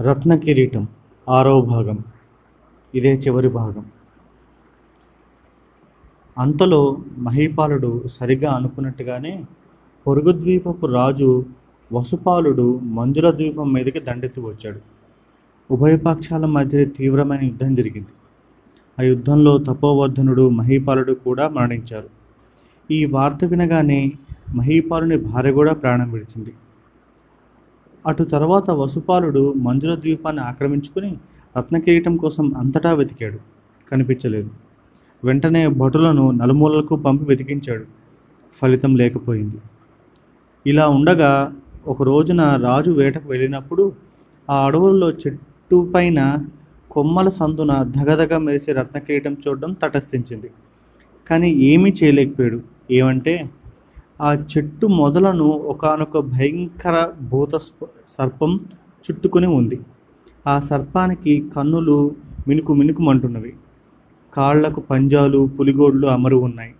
రత్న కిరీటం ఆరవ భాగం. ఇదే చివరి భాగం. అంతలో మహీపాలుడు సరిగా అనుకున్నట్టుగానే పొరుగు ద్వీపపు రాజు వసుపాలుడు మంజుల ద్వీపం మీదకి దండెత్తి వచ్చాడు. ఉభయపక్షాల మధ్య తీవ్రమైన యుద్ధం జరిగింది. ఆ యుద్ధంలో తపోవర్ధనుడు మహీపాలుడు కూడా మరణించారు. ఈ వార్త వినగానే మహీపాలుని భార్య కూడా ప్రాణం విడిచింది. అటు తర్వాత వసుపాలుడు మంజుల ద్వీపాన్ని ఆక్రమించుకుని రత్నకిరీటం కోసం అంతటా వెతికాడు. కనిపించలేదు. వెంటనే భటులను నలుమూలలకు పంపి వెతికించాడు. ఫలితం లేకపోయింది. ఇలా ఉండగా ఒక రోజున రాజు వేటకు వెళ్ళినప్పుడు ఆ అడవుల్లో చెట్టు పైన కొమ్మల సందున ధగధగ మెరిసే రత్నకిరీటం చూడడం తటస్థించింది. కానీ ఏమీ చేయలేకపోయాడు. ఏమంటే ఆ చెట్టు మొదలను ఒకానొక భయంకర భూత సర్పం చుట్టుకొని ఉంది. ఆ సర్పానికి కన్నులు మినుకు మినుకుమంటున్నవి. కాళ్ళకు పంజాలు పులిగోడ్లు అమరు ఉన్నాయి.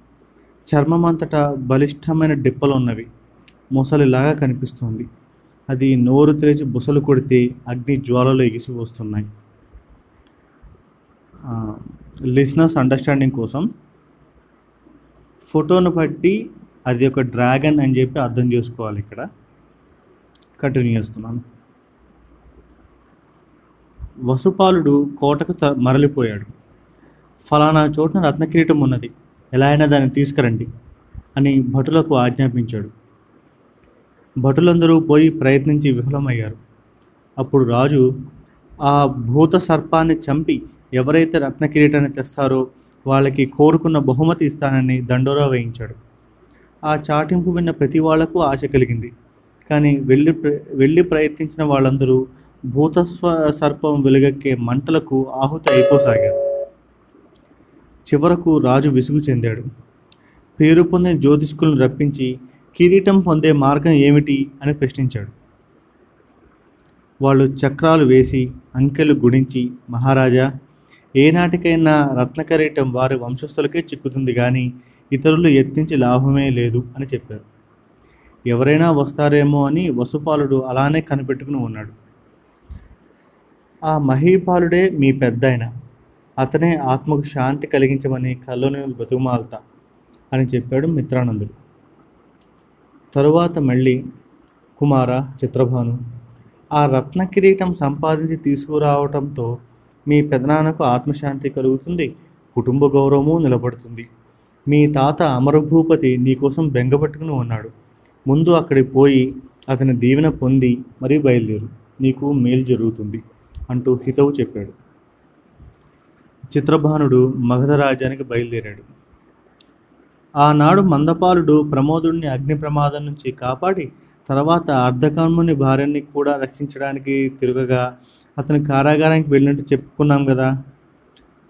చర్మమంతటా బలిష్టమైన డిప్పలు ఉన్నవి మొసలిలాగా కనిపిస్తోంది. అది నోరు తెరిచి బుసలు కొడితే అగ్ని జ్వాలలు ఎగిసి వస్తున్నాయి. లిసినర్స్ అండర్స్టాండింగ్ కోసం ఫోటోను బట్టి అది ఒక డ్రాగన్ అని చెప్పి అర్థం చేసుకోవాలి ఇక్కడ. కంటిన్యూ చేస్తున్నాను. వసుపాలుడు కోటకు త- మరలిపోయాడు. ఫలానా చోటున రత్నకిరీటం ఉన్నది. ఎలా అయినా దాన్ని తీసుకురండి అని భటులకు ఆజ్ఞాపించాడు. భటులందరూ పోయి ప్రయత్నించి విఫలమయ్యారు. అప్పుడు రాజు ఆ భూత సర్పాన్ని చంపి ఎవరైతే రత్నకిరీటాన్ని తెస్తారో వాళ్ళకి కోరుకున్న బహుమతి ఇస్తానని దండోరా వేయించాడు. ఆ చాటింపు విన్న ప్రతి వాళ్ళకు ఆశ కలిగింది. కానీ వెళ్ళి ప్ర- వెళ్ళి ప్రయత్నించిన వాళ్ళందరూ భూత స్వ- సర్పం వెలుగక్కే మంటలకు ఆహుతి అయిపోసాగారు. చివరకు రాజు విసుగు చెందాడు. పేరు పొందిన జ్యోతిష్కులను రప్పించి కిరీటం పొందే మార్గం ఏమిటి అని ప్రశ్నించాడు. వాళ్ళు చక్రాలు వేసి అంకెలు గుణించి మహారాజా ఏనాటికైనా రత్నకరీటం వారి వంశస్థులకే చిక్కుతుంది కానీ ఇతరులు యత్నించి లాభమే లేదు అని చెప్పారు. ఎవరైనా వస్తారేమో అని వసుపాలుడు అలానే కనిపెట్టుకుని ఉన్నాడు. ఆ మహీపాలుడే మీ పెద్దాయన. అతనే ఆత్మకు శాంతి కలిగించమని కల్లోని బతుకుమాలతా అని చెప్పాడు మిత్రానందుడు. తరువాత మళ్ళీ కుమార చిత్రభాను ఆ రత్న కిరీటం సంపాదించి తీసుకురావటంతో మీ పెదనాన్నకు ఆత్మశాంతి కలుగుతుంది కుటుంబ గౌరవము నిలబడుతుంది. మీ తాత అమరభూపతి నీకోసం బెంగపట్టుకుని ఉన్నాడు. ముందు అక్కడికి పోయి అతని దీవెన పొంది మరీ బయలుదేరు. నీకు మేలు జరుగుతుంది అంటూ హితవు చెప్పాడు. చిత్రభానుడు మగధ రాజ్యానికి బయలుదేరాడు. ఆనాడు మందపాలుడు ప్రమోదుడిని అగ్ని ప్రమాదం నుంచి కాపాడి తర్వాత అర్ధకర్ముని భార్యని కూడా రక్షించడానికి తిరగగా అతని కారాగారానికి వెళ్ళినట్టు చెప్పుకున్నాం కదా.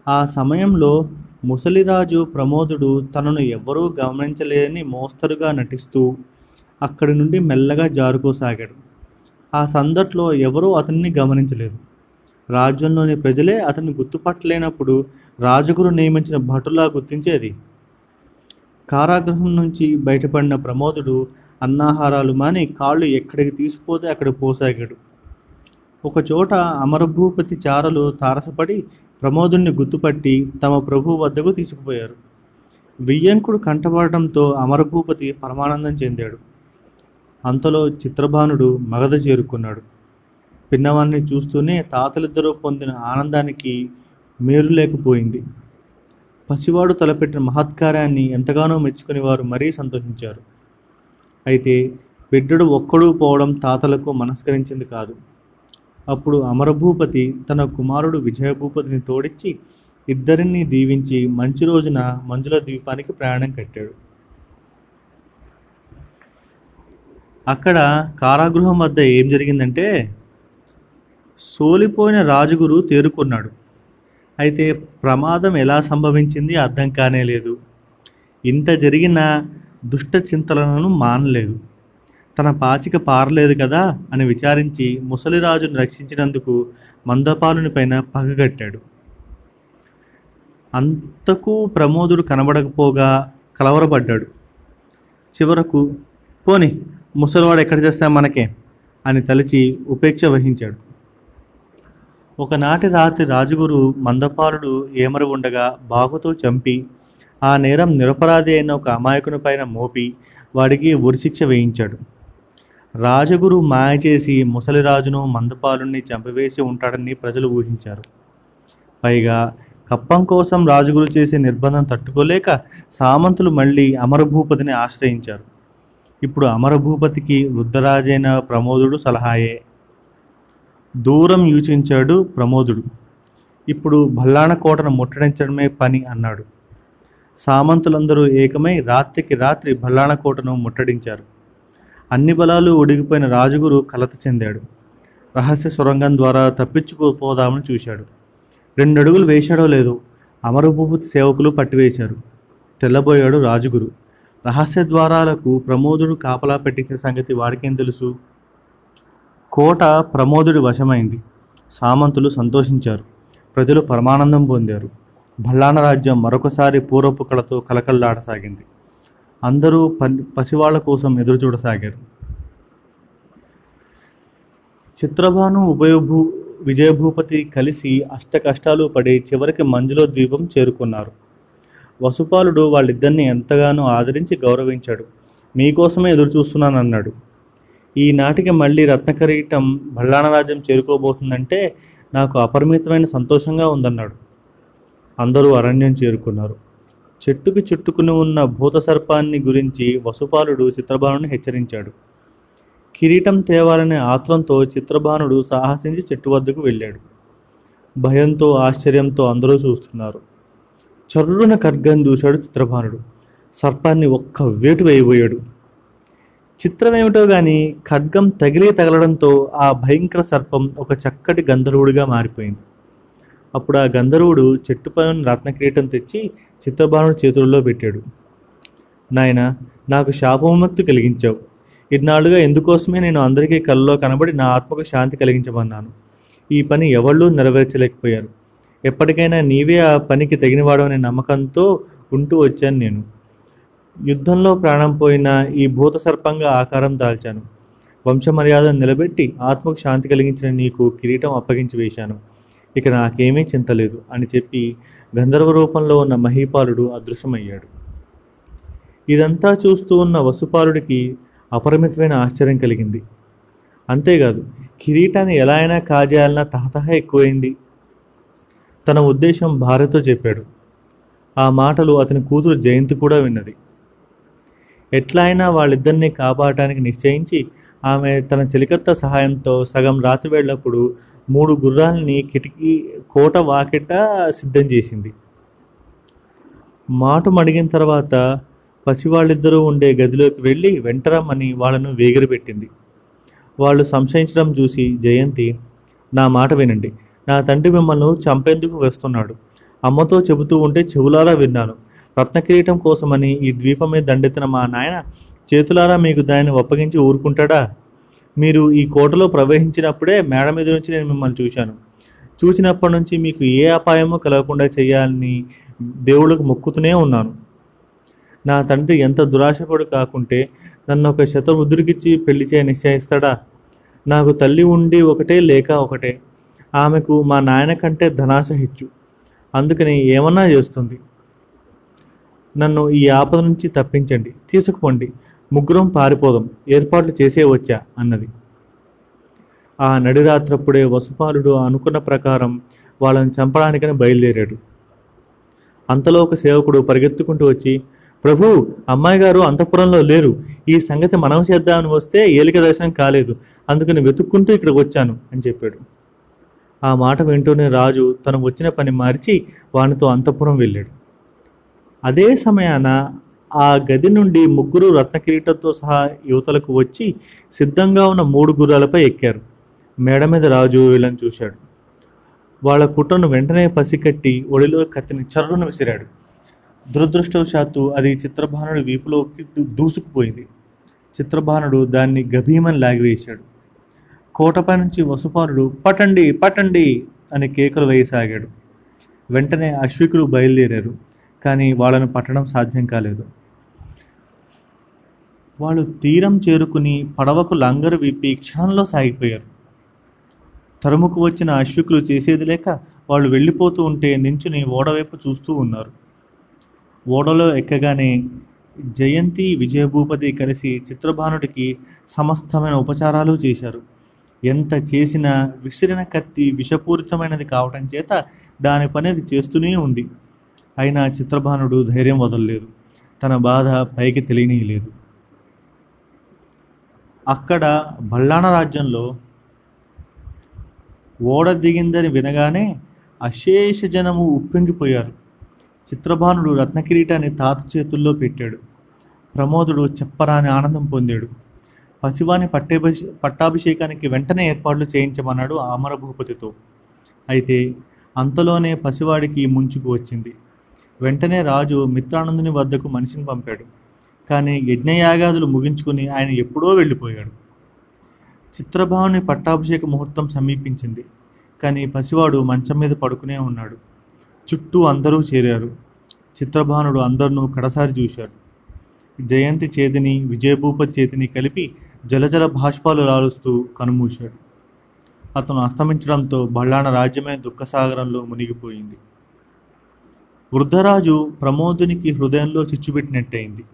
ఆ సమయంలో ముసలిరాజు ప్రమోదుడు తనను ఎవ్వరూ గమనించలేదని మోస్తరుగా నటిస్తూ అక్కడి నుండి మెల్లగా జారుకోసాగాడు. ఆ సందట్లో ఎవరూ అతన్ని గమనించలేదు. రాజ్యంలోని ప్రజలే అతన్ని గుర్తుపట్టలేనప్పుడు రాజగురు నియమించిన భటులా గుర్తించేది? కారాగృహం నుంచి బయటపడిన ప్రమోదుడు అన్నాహారాలు మాని కాళ్ళు ఎక్కడికి తీసుకుపోతే అక్కడ పోసాగాడు. ఒకచోట అమరభూపతి చారలు తారసపడి ప్రమోదుణ్ణి గుర్తుపట్టి తమ ప్రభు వద్దకు తీసుకుపోయారు. వియ్యంకుడు కంటపడటంతో అమరభూపతి పరమానందం చెందాడు. అంతలో చిత్రభానుడు మగధ చేరుకున్నాడు. పిన్నవాన్ని చూస్తూనే తాతలిద్దరూ పొందిన ఆనందానికి మేలు లేకపోయింది. పసివాడు తలపెట్టిన మహత్కార్యాన్ని ఎంతగానో మెచ్చుకుని వారు మరీ సంతోషించారు. అయితే బిడ్డడు ఒక్కడూ పోవడం తాతలకు మనస్కరించింది కాదు. అప్పుడు అమరభూపతి తన కుమారుడు విజయభూపతిని తోడించి ఇద్దరిని దీవించి మంచి రోజున మంజుల ద్వీపానికి ప్రయాణం కట్టాడు. అక్కడ కారాగృహం వద్ద ఏం జరిగిందంటే సోలిపోయిన రాజుగురు తేరుకున్నాడు. అయితే ప్రమాదం ఎలా సంభవించింది అర్థం కానే లేదు ఇంత జరిగిన దుష్ట చింతనలను మానలేదు. తన పాచిక పారలేదు కదా అని విచారించి ముసలిరాజును రక్షించినందుకు మందపాలుని పైన పగగట్టాడు అంతకు ప్రమోదుడు కనబడకపోగా కలవరపడ్డాడు. చివరకు పోని ముసలివాడు ఎక్కడ చేస్తా మనకే అని తలిచి ఉపేక్ష వహించాడు. ఒకనాటి రాత్రి రాజుగురు మందపాలుడు ఏమరు ఉండగా బాగుతో చంపి ఆ నేరం నిరపరాధి అయిన ఒక అమాయకుని పైన మోపి వాడికి ఉరిశిక్ష వేయించాడు. రాజగురు మాయ చేసి ముసలిరాజును మందపాలుని చంపివేసి ఉంటాడని ప్రజలు ఊహించారు. పైగా కప్పం కోసం రాజుగురు చేసే నిర్బంధం తట్టుకోలేక సామంతులు మళ్ళీ అమరభూపతిని ఆశ్రయించారు. ఇప్పుడు అమరభూపతికి వృద్ధరాజైన ప్రమోదుడు సలహాయే. దూరం యూచించాడు ప్రమోదుడు. ఇప్పుడు భల్లాణ కోటను ముట్టడించడమే పని అన్నాడు. సామంతులందరూ ఏకమై రాత్రికి రాత్రి భల్లాన కోటను ముట్టడించారు. అన్ని బలాలు ఒడిగిపోయిన రాజుగురు కలత చెందాడు. రహస్య సొరంగం ద్వారా తప్పించుకోపోదామని చూశాడు. రెండు అడుగులు వేశాడో లేదో అమరభూపతి సేవకులు పట్టివేశారు. తెల్లబోయాడు రాజుగురు. రహస్య ద్వారాలకు ప్రమోదుడు కాపలా పెట్టించిన సంగతి వాడికేం తెలుసు? కోట ప్రమోదుడి వశమైంది. సామంతులు సంతోషించారు. ప్రజలు పరమానందం పొందారు. భల్లాన రాజ్యం మరొకసారి పూర్వపు కళతో కలకల్లాడసాగింది అందరూ పన్ పసివాళ్ళ కోసం ఎదురు చూడసాగారు. చిత్రభాను ఉభయభూ విజయభూపతి కలిసి అష్ట కష్టాలు పడి చివరికి మంజులో ద్వీపం చేరుకున్నారు. వసుపాలుడు వాళ్ళిద్దరిని ఎంతగానో ఆదరించి గౌరవించాడు. మీకోసమే ఎదురు చూస్తున్నానన్నాడు ఈనాటికి మళ్ళీ రత్నకరీటం భల్లాణరాజ్యం చేరుకోబోతుందంటే నాకు అపరిమితమైన సంతోషంగా ఉందన్నాడు. అందరూ అరణ్యం చేరుకున్నారు. చెట్టుకు చుట్టుకుని ఉన్న భూత సర్పాన్ని గురించి వసుపాలుడు చిత్రభానుని హెచ్చరించాడు. కిరీటం తేవాలనే ఆత్రంతో చిత్రభానుడు సాహసించి చెట్టు వద్దకు వెళ్ళాడు. భయంతో ఆశ్చర్యంతో అందరూ చూస్తున్నారు. చర్రున ఖడ్గం దూశాడు చిత్రభానుడు సర్పాన్ని ఒక్క వేటు వేయబోయాడు. చిత్రం ఏమిటో గాని ఖడ్గం తగిలి తగలడంతో ఆ భయంకర సర్పం ఒక చక్కటి గంధర్వుడిగా మారిపోయింది. అప్పుడు ఆ గంధర్వుడు చెట్టుపై ఉన్న రత్న కిరీటం తెచ్చి చిత్రబాణుడి చేతుల్లో పెట్టాడు. నాయన నాకు శాపవిముక్తి కలిగించావు. ఇన్నాళ్ళుగా ఎందుకోసమే నేను అందరికీ కళ్ళలో కనబడి నా ఆత్మకు శాంతి కలిగించమన్నాను. ఈ పని ఎవళ్ళూ నెరవేర్చలేకపోయారు. ఎప్పటికైనా నీవే ఆ పనికి తగినవాడవనే నమ్మకంతో ఉంటూ వచ్చాను నేను. యుద్ధంలో ప్రాణం పోయిన ఈ భూత సర్పంగా ఆకారం దాల్చాను. వంశమర్యాదను నిలబెట్టి ఆత్మకు శాంతి కలిగించిన నీకు కిరీటం అప్పగించి వేశాను. ఇక నాకేమీ చింతలేదు అని చెప్పి గంధర్వ రూపంలో ఉన్న మహీపాలుడు అదృశ్యమయ్యాడు. ఇదంతా చూస్తూ ఉన్న వసుపాలుడికి అపరిమితమైన ఆశ్చర్యం కలిగింది. అంతేకాదు కిరీటాన్ని ఎలా అయినా కాజేయాలన్న తహతహ ఎక్కువైంది. తన ఉద్దేశం భార్యతో చెప్పాడు. ఆ మాటలు అతని కూతురు జయంతి కూడా విన్నది. ఎట్లా అయినా వాళ్ళిద్దరినీ కాపాడటానికి నిశ్చయించి ఆమె తన చెలికత్త సహాయంతో సగం రాత్రి వెళ్ళినప్పుడు మూడు గుర్రాలని కిటికీ కోట వాకిట సిద్ధం చేసింది. మాట మడిగిన తర్వాత పసివాళ్ళిద్దరూ ఉండే గదిలోకి వెళ్ళి వెంటరమ్మని వాళ్ళను వేగిరపెట్టింది వాళ్ళు సంశయించడం చూసి జయంతి నా మాట వినండి. నా తండ్రి మిమ్మల్ని చంపేందుకు వస్తున్నాడు. అమ్మతో చెబుతూ ఉంటే చెవులారా విన్నాను. రత్నకిరీటం కోసమని ఈ ద్వీపం మీద దండెత్తిన మా నాయన చేతులారా మీకు దాన్ని ఒప్పగించి ఊరుకుంటాడా? మీరు ఈ కోటలో ప్రవేశించినప్పుడే మేడ మీద నుంచి నేను మిమ్మల్ని చూశాను. చూసినప్పటి నుంచి మీకు ఏ అపాయమో కలగకుండా చేయాలని దేవుళ్ళకు మొక్కుతూనే ఉన్నాను. నా తండ్రి ఎంత దురాశపడు కాకుంటే నన్ను ఒక శతవృద్ధుడికిచ్చి పెళ్ళి చేయ నిశ్చయిస్తాడా? నాకు తల్లి ఉండి ఒకటే లేక ఒకటే. ఆమెకు మా నాయన కంటే ధనాశ హెచ్చు. అందుకని ఏమన్నా చేస్తుంది? నన్ను ఈ ఆపద నుంచి తప్పించండి తీసుకుపోండి. ముగ్గురం పారిపోదాం ఏర్పాట్లు చేసే వచ్చా అన్నది. ఆ నడిరాత్రప్పుడే వసుపాలుడు అనుకున్న ప్రకారం వాళ్ళని చంపడానికని బయలుదేరాడు. అంతలో ఒక సేవకుడు పరిగెత్తుకుంటూ వచ్చి ప్రభు అమ్మాయి గారు అంతఃపురంలో లేరు. ఈ సంగతి మనం చేద్దామని వస్తే ఏలిక దర్శనం కాలేదు. అందుకని వెతుక్కుంటూ ఇక్కడికి వచ్చాను అని చెప్పాడు. ఆ మాట వింటూనే రాజు తను వచ్చిన పని మార్చి వానితో అంతఃపురం వెళ్ళాడు. అదే సమయాన ఆ గది నుండి ముగ్గురు రత్నకిరీటంతో సహా యువతలకు వచ్చి సిద్ధంగా ఉన్న మూడు గుర్రాలపై ఎక్కారు. మేడ మీద రాజు వీళ్ళని చూశాడు. వాళ్ళ కుట్రను వెంటనే పసికట్టి ఒడిలో కత్తిని చర్రును విసిరాడు. దురదృష్టవశాత్తు అది చిత్రభానుడి వీపులోకి దూసుకుపోయింది. చిత్రభానుడు దాన్ని గభీమని లాగివేశాడు. కోటపై నుంచి వసుపారుడు పటండి పటండి అని కేకలు వేయసాగాడు. వెంటనే అశ్వికులు బయలుదేరారు. కానీ వాళ్ళను పట్టడం సాధ్యం కాలేదు. వాళ్ళు తీరం చేరుకుని పడవకు లంగరు విప్పి క్షణంలో సాగిపోయారు. తరుముకు వచ్చిన అశ్వికులు చేసేది లేక వాళ్ళు వెళ్ళిపోతూ ఉంటే నించుని ఓడవైపు చూస్తూ ఉన్నారు. ఓడలో ఎక్కగానే జయంతి విజయభూపతి కలిసి చిత్రభానుడికి సమస్తమైన ఉపచారాలు చేశారు. ఎంత చేసినా విసిరిన కత్తి విషపూరితమైనది కావటం చేత దాని పని అది చేస్తూనే ఉంది. అయినా చిత్రభానుడు ధైర్యం వదలలేదు. తన బాధ పైకి తెలియనీయలేదు. అక్కడ బల్లాణ రాజ్యంలో ఓడ దిగిందని వినగానే అశేష జనము ఉప్పొంగిపోయారు. చిత్రభానుడు రత్నకిరీటాన్ని తాత చేతుల్లో పెట్టాడు. ప్రమోదుడు చెప్పరాని ఆనందం పొందాడు. పసివాని పట్టాభిషే పట్టాభిషేకానికి వెంటనే ఏర్పాట్లు చేయించమన్నాడు అమరభూపతితో అయితే అంతలోనే పసివాడికి ముంచుకు వచ్చింది. వెంటనే రాజు మిత్రానందుని వద్దకు మనిషిని పంపాడు. కానీ యజ్ఞయాగాదులు ముగించుకుని ఆయన ఎప్పుడో వెళ్ళిపోయాడు. చిత్రభావుని పట్టాభిషేక ముహూర్తం సమీపించింది. కానీ పసివాడు మంచం మీద పడుకునే ఉన్నాడు. చుట్టూ అందరూ చేరారు. చిత్రభానుడు అందరినూ కడసారి చూశాడు. జయంతి చేతిని విజయభూపతి చేతిని కలిపి జలజల భాష్పాలు రాలుస్తూ కనుమూశాడు. అతను అస్తమించడంతో బళ్ళాన రాజ్యమే దుఃఖసాగరంలో మునిగిపోయింది. వృద్ధరాజు ప్రమోదునికి హృదయంలో చిచ్చుపెట్టినట్టయింది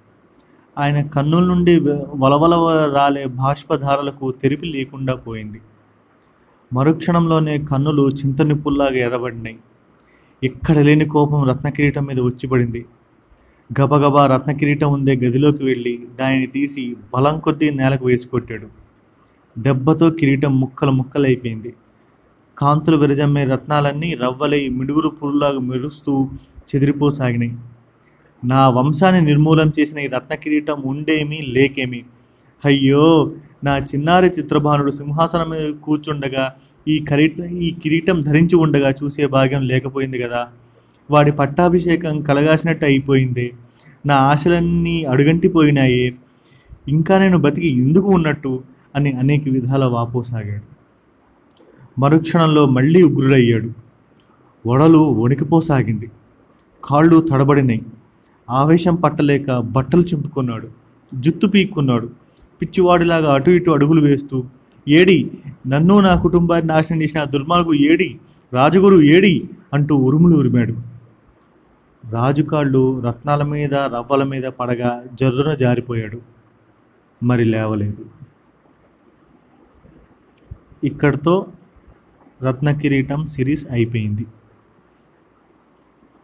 ఆయన కన్నుల నుండి వలవల రాలే బాష్పధారలకు తెరిపి లేకుండా పోయింది. మరుక్షణంలోనే కన్నులు చింతనిప్పుల్లాగా ఎర్రబడినాయి. ఎక్కడ లేని కోపం రత్నకిరీటం మీద వచ్చిపడింది. గబగబా రత్నకిరీటం ఉండే గదిలోకి వెళ్ళి దానిని తీసి బలం కొద్దీ నేలకు వేసి కొట్టాడు దెబ్బతో కిరీటం ముక్కలు ముక్కలైపోయింది. కాంతులు విరజమ్మే రత్నాలన్నీ రవ్వలై మిడుగురు పురులాగా మెరుస్తూ చెదిరిపోసాగినాయి. నా వంశాన్ని నిర్మూలం చేసిన ఈ రత్న కిరీటం ఉండేమి లేకేమి? అయ్యో నా చిన్నారి చిత్రభానుడు సింహాసనం మీద కూర్చుండగా ఈ కరీట ఈ కిరీటం ధరించి ఉండగా చూసే భాగ్యం లేకపోయింది కదా. వాడి పట్టాభిషేకం కలగాసినట్టు అయిపోయింది. నా ఆశలన్నీ అడుగంటిపోయినాయి. ఇంకా నేను బతికి ఎందుకు ఉన్నట్టు? అని అనేక విధాల వాపోసాగాడు. మరుక్షణంలో మళ్ళీ ఉగ్రుడయ్యాడు. వడలు వణికిపోసాగింది. కాళ్ళు తడబడినాయి ఆవేశం పట్టలేక బట్టలు చింపుకున్నాడు జుత్తు పీక్కున్నాడు పిచ్చివాడిలాగా అటు ఇటు అడుగులు వేస్తూ ఏడి నన్ను నా కుటుంబాన్ని నాశనం చేసిన ఆ దుర్మార్గు ఏడి? రాజగురు ఏడి? అంటూ ఉరుములు ఉరిమాడు. రాజు కాళ్ళు రత్నాల మీద రవ్వల మీద పడగా జర్రున జారిపోయాడు. మరి లేవలేదు. ఇక్కడితో రత్న కిరీటం సిరీస్ అయిపోయింది.